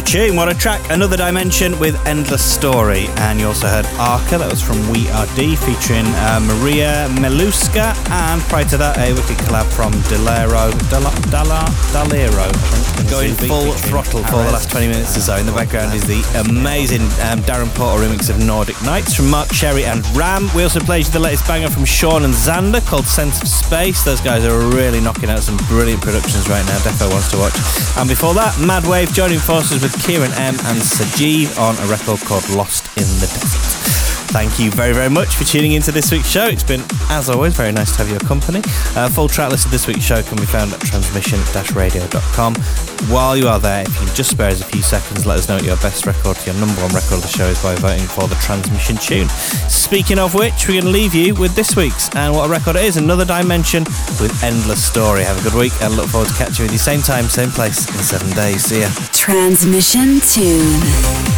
tune. What a track. Another Dimension with Endless Story. And you also heard Arca, that was from We Are D, featuring uh, Maria Meluska. And prior to that, a wicked collab from Delero. Dala, Dalero. Going full throttle for the last 20 minutes or so. In the background is the amazing um, Darren Porter remix of Nordic Nights from Mark Sherry and Ram. We also played you the latest banger from Sean and Xander called Sense of Space. Those guys are really knocking out some brilliant productions right now. Defo wants to watch. And before that, Mad Wave joining forces with Kieran M and Sajeev on a record called Lost in the Desert. Thank you very, very much for tuning into this week's show. It's been, as always, very nice to have your company. Uh, full track list of this week's show can be found at transmission-radio.com. While you are there, if you can just spare us a few seconds, let us know what your best record, your number one record of the show is by voting for the transmission tune. Speaking of which, we're going to leave you with this week's, and what a record it is, another dimension with Endless Story. Have a good week, and look forward to catching you at the same time, same place in seven days. See ya. Transmission tune.